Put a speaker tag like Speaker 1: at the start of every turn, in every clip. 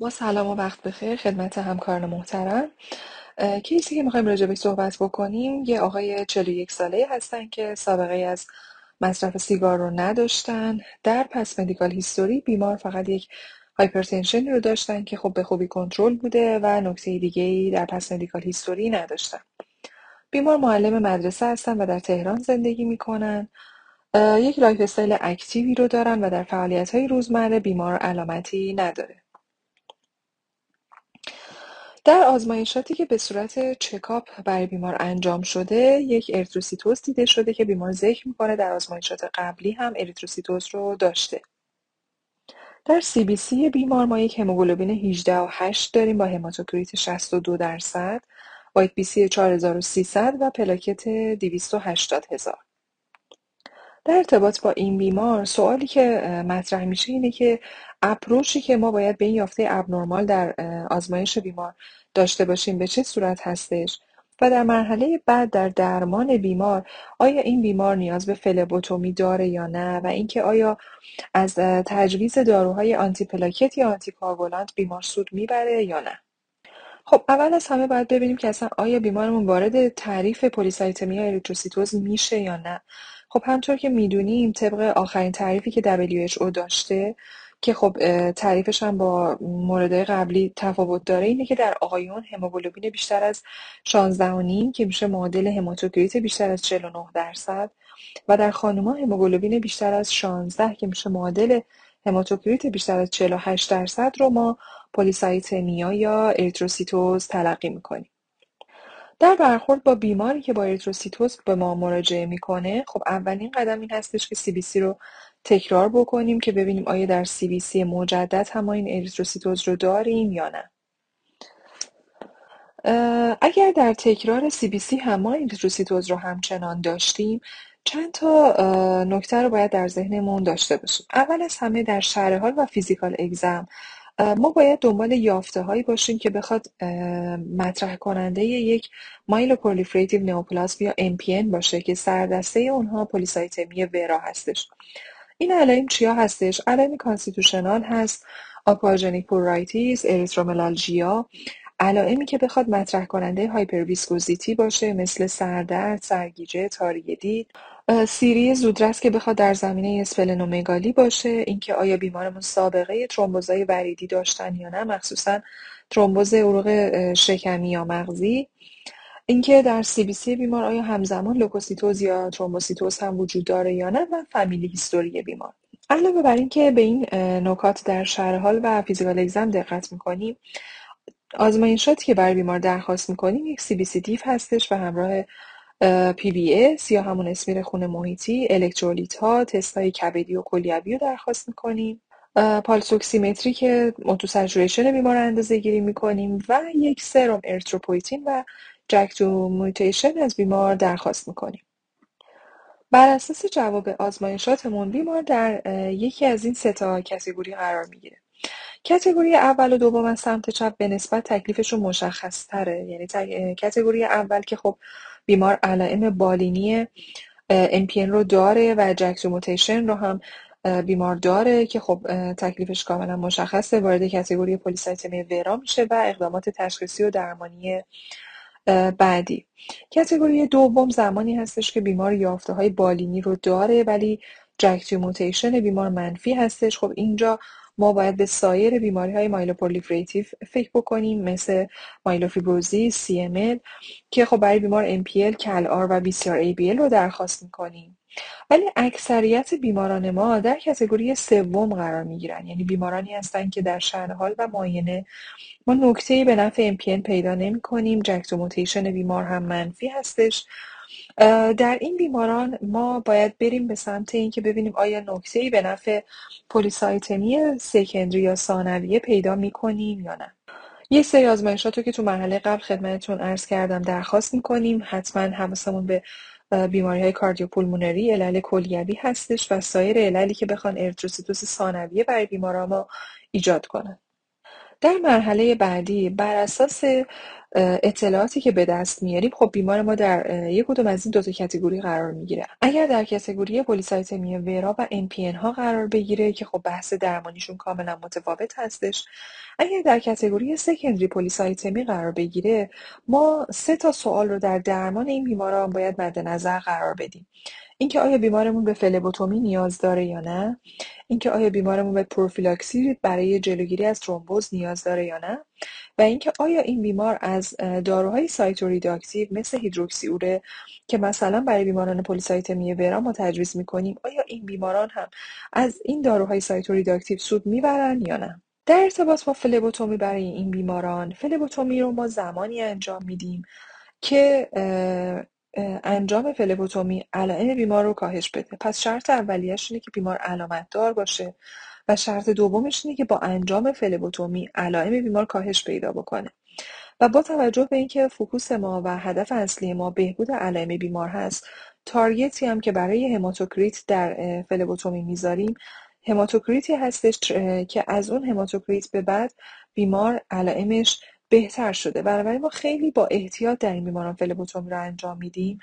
Speaker 1: با سلام و وقت بخیر خدمت همکاران محترم. case ی که می‌خوایم راجع بهش صحبت بکنیم یه آقای 41 ساله هستن که سابقه‌ای از مصرف سیگار رو نداشتن. در past medical history بیمار فقط یک hypertension ی رو داشتن که خب به خوبی کنترل بوده و نکته دیگه ای در past medical history نداشتن. بیمار معلم مدرسه هستن و در تهران زندگی می‌کنن. یک lifestyle active ی رو دارن و در فعالیت های روزمره بیمار علامتی نداره. در آزمایشاتی که به صورت چکاپ برای بیمار انجام شده یک اریتروسیتوز دیده شده که بیمار ذکر می‌کنه در آزمایشات قبلی هم اریتروسیتوز رو داشته. در CBC بیمار ما یک هموگلوبین 18 و 8 داریم با هماتوکریت 62 درصد white BC 4300 و پلاکت 280 هزار. در ارتباط با این بیمار سوالی که مطرح میشه اینه که approach ی که ما باید به این یافته abnormal در آزمایش بیمار داشته باشیم به چه صورت هستش؟ و در مرحله بعد در درمان بیمار آیا این بیمار نیاز به فلبوتومی داره یا نه؟ و اینکه آیا از تجویز داروهای آنتی پلاکت یا آنتی بیمار سود می‌بره یا نه؟ خب اول از همه باید ببینیم که اصلا آیا بیمارمون وارد تعریف polycythemia اریتروسیتوز میشه یا نه. خب همطور که می‌دونیم طبق آخرین تعریفی که WHO داشته که خب تعریفش هم با موردهای قبلی تفاوت داره اینه که در آقایون هموگلوبین بیشتر از 16.5 که میشه معادل هماتوکریت بیشتر از 49 درصد و در خانوما هموگلوبین بیشتر از 16 که میشه معادل هماتوکریت بیشتر از 48 درصد رو ما پلیسایتمیا یا اریتروسیتوز تلقی می‌کنیم. در برخورد با بیماری که با اریتروسیتوز به ما مراجعه می‌کنه خب اولین قدم این هستش که CBC رو تکرار بکنیم که ببینیم آیا در CBC مجدد هم این اریتروسیتوز رو داریم یا نه. اگر در تکرار CBC هم اریتروسیتوز رو همچنان داشتیم چند تا نکته رو باید در ذهنمون داشته باشیم. اول از همه در شرح حال و physical exam ما باید دنبال یافته هایی باشیم که بخواد مطرح کننده یک myeloproliferative neoplasm یا MPN باشه که سردسته اونها polycythemia vera هستش. این علائم چیا هستش؟ علائم constitutional هست aquagenic pruritus erythromelalgia. علائمی که بخواد مطرح کننده hyperviscosity باشه مثل سردرد، سرگیجه، تاری دید سیری زودرس که بخواد در زمینه اسپلنومگالی باشه. اینکه آیا بیمارمون سابقه ترومبوزای وریدی داشتن یا نه مخصوصا ترومبوز عروق شکمی یا مغزی. اینکه در CBC بیمار آیا همزمان لوکوسیتوز یا ترومبوسیتوز هم وجود داره یا نه و family history بیمار. علاوه بر اینکه به این نکات در شرح حال و physical exam دقت می‌کنیم آزمایشاتی که برای بیمار درخواست می‌کنیم یک CBC diff هستش و همراه اس یا همون اسمیر خون محیطی الکترولیت ها تست های کبدی و کلیوی رو درخواست می‌کنیم. pulse oximetry که موتو بیمار اندازه گیری می‌کنیم و یک سرم اریتروپویتین و JAK2 mutation از بیمار درخواست می‌کنیم. بر اساس جواب آزمایشاتمون بیمار در یکی از این سه تا category قرار می‌گیره. category اول و دوم از سمت چپ به نسبت تکلیفشون مشخص تره یعنی category اول که خب بیمار علائم بالینی MPN رو داره و JAK2 mutation رو هم بیمار داره که خب تکلیفش کاملا مشخصه وارد category polycythemia vera میشه و اقدامات تشخیصی و درمانی بعدی. category دوم زمانی هستش که بیمار یافته های بالینی رو داره ولی JAK2 mutation بیمار منفی هستش. خب اینجا ما باید به سایر بیماری های myeloproliferative فکر بکنیم مثل myelofibrosis، سی که خب برای بیمار MPL، CALR و BCR ABL رو درخواست می‌کنیم. ولی اکثریت بیماران ما در کتگوری سوم قرار می‌گیرن. یعنی بیمارانی هستند که در شهر حال و معاینه ما نکته به نفع MPN پیدا نمی کنیم جکتوموتیشن بیمار هم منفی هستش. در این بیماران ما باید بریم به سمت اینکه ببینیم آیا نکته به نفع پلیسایتمی سکندری یا ثانویه پیدا می‌کنیم یا نه. یه سری آزمایشات رو که تو مرحله قبل خدمتتون عرض کردم درخواست می‌کنیم. حتما حواسمون به بیماری های cardiopulmonary علل کلیوی هستش و سایر عللی که بخوان اریتروسیتوز ثانویه برای بیماران ما ایجاد کنن. در مرحله بعدی بر اساس اطلاعاتی که به دست میاریم خب بیمار ما در یک کدوم از این دو تا category قرار می‌گیره. اگر در category polycythemia vera و MPN ها قرار بگیره که خب بحث درمانیشون کاملا متفاوت هستش. اگر در category secondary polycythemia قرار بگیره ما سه تا سوال رو در درمان این بیماران باید مد نظر قرار بدیم. اینکه آیا بیمارمون به فلبوتومی نیاز داره یا نه؟ اینکه آیا بیمارمون به پروفیلاکسی برای جلوگیری از ترومبوز نیاز داره یا نه؟ و اینکه آیا این بیمار از داروهای cytoreductive مثل هیدروکسی اوره که مثلا برای بیماران polycythemia vera ما تجویز می‌کنیم آیا این بیماران هم از این داروهای cytoreductive سود می‌برن یا نه؟ در ارتباط با فلبوتومی برای این بیماران فلبوتومی رو ما زمانی انجام میدیم که انجام فلبوتومی علائم بیمار رو کاهش بده. پس شرط اولیش اینه که بیمار علامت دار باشه و شرط دومش اینه که با انجام فلبوتومی علائم بیمار کاهش پیدا بکنه. و با توجه به اینکه focus ما و هدف اصلی ما بهبود علائم بیمار هست target ی هم که برای هماتوکریت در فلبوتومی می‌ذاریم. هماتوکریتی هستش که از اون هماتوکریت به بعد بیمار علائمش بهتر شده. بنابراین ما خیلی با احتیاط در این بیماران فلبوتومی رو انجام میدیم.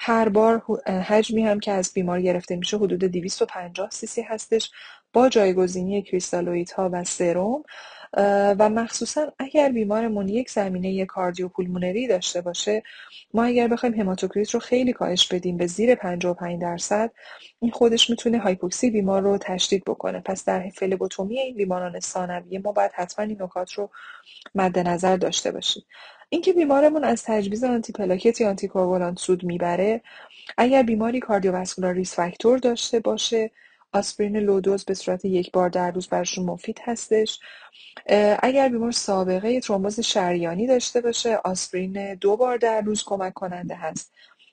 Speaker 1: هر بار حجمی هم که از بیمار گرفته میشه حدود 250 سی هستش با جایگزینی کریستالویت و سرم و مخصوصا اگر بیمارمون یک زمینه کاردیوپولمونری داشته باشه ما اگر بخوایم هماتوکریت رو خیلی کاهش بدیم به زیر 55 درصد این خودش می‌تونه هایپوکسی بیمار رو تشدید بکنه. پس در فلبوتومی این بیماران ثانویه ما باید حتما این نکات رو مد نظر داشته باشیم. اینکه بیمارمون از تجویز آنتی پلاکت یا آنتی سود می‌بره اگر بیماری cardiovascular risk factor داشته باشه آسپرین low dose به صورت یک بار در روز براشون مفید هستش. اگر بیمار سابقه ترومبوز شریانی داشته باشه آسپرین دو بار در روز کمک کننده هست.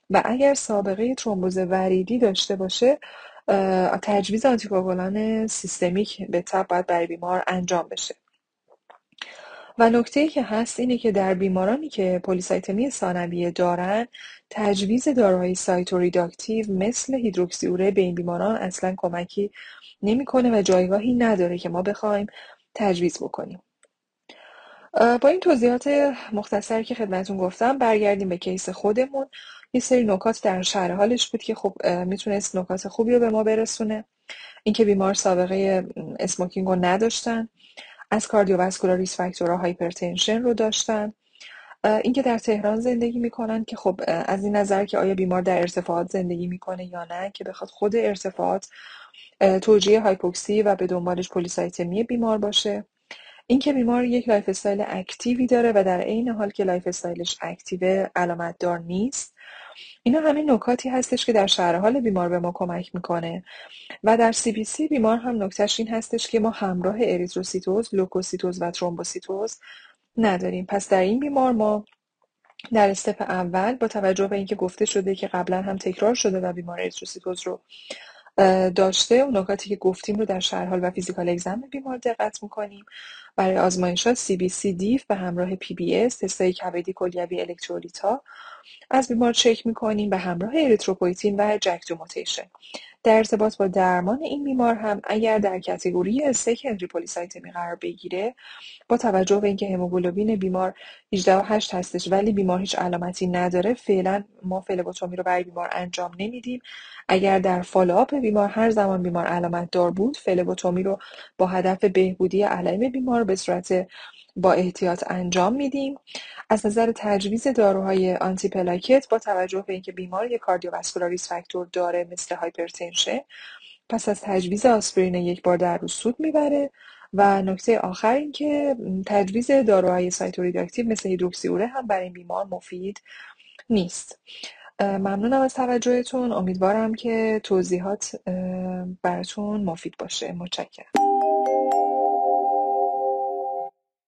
Speaker 1: و اگر سابقه ترومبوز وریدی داشته باشه تجویز آنتی‌کوآگولان سیستمیک به طبع باید برای بیمار انجام بشه. و نکته‌ای که هست اینه که در بیمارانی که polycythemia ثانویه دارن تجویز داروهای cytoreductive مثل هیدروکسی اوره به این بیماران اصلا کمکی نمی‌کنه و جایگاهی نداره که ما بخوایم تجویز بکنیم. با این توضیحات مختصر که خدمتون گفتم برگردیم به case خودمون. یه سری نکات در شرح حالش بود که خب می‌تونست نکات خوبی رو به ما برسونه. اینکه بیمار سابقه smoking رو نداشتن. از cardiovascular risk factor ها hypertension رو داشتن. اینکه در تهران زندگی می‌کنن که خب از این نظر که آیا بیمار در ارتفاعات زندگی می‌کنه یا نه که بخواد خود ارتفاعات توجیه hypoxia و به دنبالش polycythemia بیمار باشه. اینکه بیمار یک lifestyle active ی داره و در عین حال که lifestyle ش active علامت دار نیست. اینا همین نکاتی هستش که در شرح حال بیمار به ما کمک می‌کنه. و در CBC بیمار هم نکتهش این هستش که ما همراه اریتروسیتوز، لوکوسیتوز و ترومبوسیتوز نداریم. پس در این بیمار ما در step اول با توجه به اینکه گفته شده که قبلا هم تکرار شده و بیمار اریتروسیتوز رو داشته اون نکاتی که گفتیم رو در شرح حال و physical exam بیمار دقت می‌کنیم. برای آزمایشات CBC diff به همراه PBS تستای کبدی کلیوی الکترولیتا از بیمار چک می‌کنیم. به همراه erythropoietin و JAK2 mutation. در ارتباط با درمان این بیمار هم اگر در category secondary polycythemia قرار بگیره با توجه به اینکه هموگلوبین بیمار 18.8 هستش ولی بیمار هیچ علامتی نداره فعلا ما phlebotomy رو برای بیمار انجام نمیدیم. اگر در follow-up بیمار هر زمان بیمار علامت دار بود phlebotomy رو با هدف بهبودی علائم بیمار به صورت با احتیاط انجام میدیم. از نظر تجویز داروهای آنتی پلاکت با توجه به اینکه بیمار یک cardiovascular factor داره مثل hypertension پس از تجویز آسپرین یک بار در روز سود می‌بره. و نکته آخر این که تجویز داروهای cytoreductive مثل هیدروکسیوره هم برای این بیمار مفید نیست. ممنونم از توجهتون. امیدوارم که توضیحات براتون مفید باشه. متشکرم.